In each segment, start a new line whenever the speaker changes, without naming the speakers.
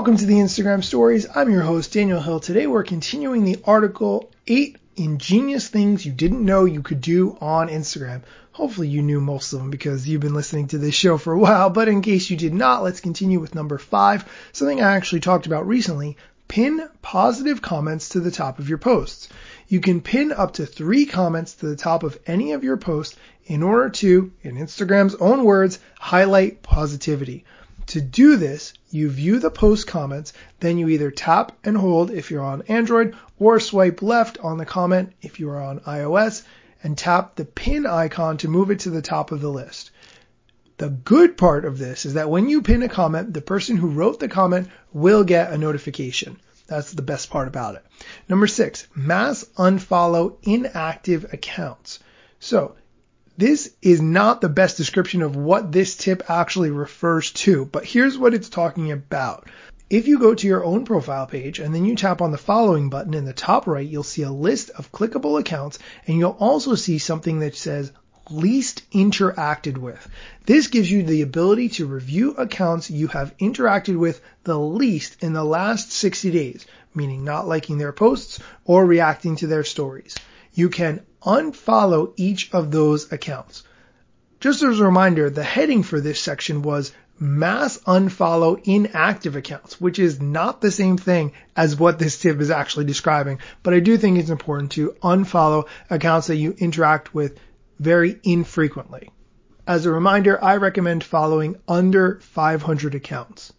Welcome to the Instagram stories. I'm your host, Daniel Hill. Today we're continuing the article 8 ingenious things you didn't know you could do on Instagram. Hopefully you knew most of them because you've been listening to this show for a while, but in case you did not, let's continue with number 5, something I actually talked about recently. Pin positive comments to the top of your posts. You can pin up to three comments to the top of any of your posts in order to, in Instagram's own words, highlight positivity. To do this, you view the post comments, then you either tap and hold if you're on Android or swipe left on the comment if you are on iOS and tap the pin icon to move it to the top of the list. The good part of this is that when you pin a comment, the person who wrote the comment will get a notification. That's the best part about it. Number six, mass unfollow inactive accounts. So this is not the best description of what this tip actually refers to, but here's what it's talking about. If you go to your own profile page and then you tap on the following button in the top right, you'll see a list of clickable accounts and you'll also see something that says least interacted with. This gives you the ability to review accounts you have interacted with the least in the last 60 days, meaning not liking their posts or reacting to their stories. You can unfollow each of those accounts. Just as a reminder, the heading for this section was mass unfollow inactive accounts, which is not the same thing as what this tip is actually describing, but I do think it's important to unfollow accounts that you interact with very infrequently. As a reminder, I recommend following under 500 accounts.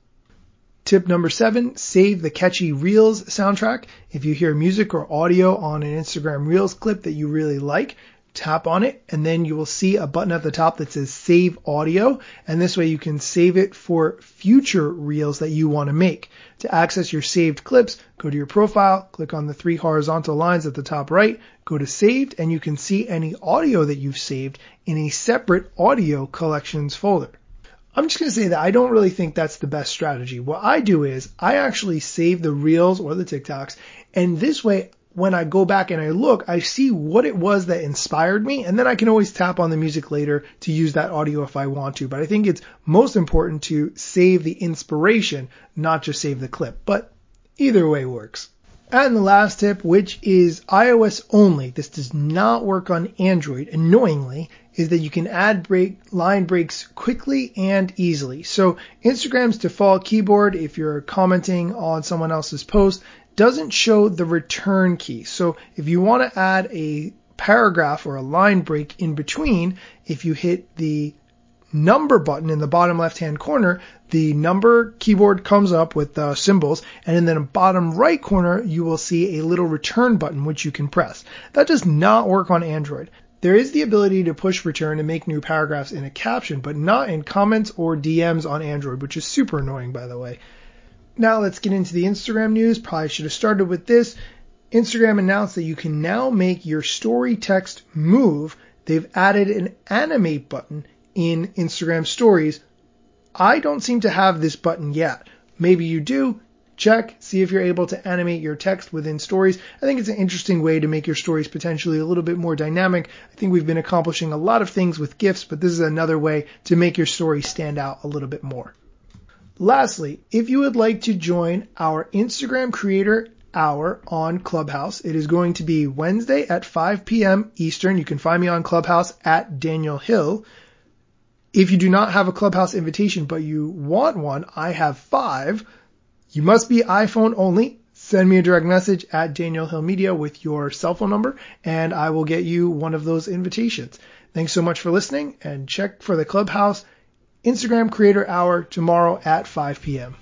Tip number seven, save the catchy Reels soundtrack. If you hear music or audio on an Instagram Reels clip that you really like, tap on it and then you will see a button at the top that says save audio and this way you can save it for future reels that you want to make. To access your saved clips, go to your profile, click on the three horizontal lines at the top right, go to saved and you can see any audio that you've saved in a separate audio collections folder. I'm just going to say that I don't really think that's the best strategy. What I do is I actually save the reels or the TikToks, and this way, when I go back and I look, I see what it was that inspired me, and then I can always tap on the music later to use that audio if I want to. But I think it's most important to save the inspiration, not just save the clip. But either way works. And the last tip, which is iOS only, this does not work on Android, annoyingly, is that you can add break, line breaks quickly and easily. So Instagram's default keyboard, if you're commenting on someone else's post, doesn't show the return key. So if you want to add a paragraph or a line break in between, if you hit the number button in the bottom left hand corner, the number keyboard comes up with the symbols, and in the bottom right corner, you will see a little return button which you can press. That does not work on Android. There is the ability to push return and make new paragraphs in a caption, but not in comments or DMs on Android, which is super annoying, by the way. Now let's get into the Instagram news. Probably should have started with this. Instagram announced that you can now make your story text move. They've added an animate button in Instagram stories. I don't seem to have this button yet. Maybe you do check, see if you're able to animate your text within stories. I think it's an interesting way to make your stories potentially a little bit more dynamic. I think we've been accomplishing a lot of things with GIFs, but this is another way to make your story stand out a little bit more. Lastly, if you would like to join our Instagram creator hour on Clubhouse. It is going to be Wednesday at 5 p.m. Eastern. You can find me on Clubhouse at Daniel Hill. If you do not have a Clubhouse invitation, but you want one, I have five. You must be iPhone only. Send me a direct message at Daniel Hill Media with your cell phone number and I will get you one of those invitations. Thanks so much for listening and check for the Clubhouse Instagram Creator Hour tomorrow at 5 p.m.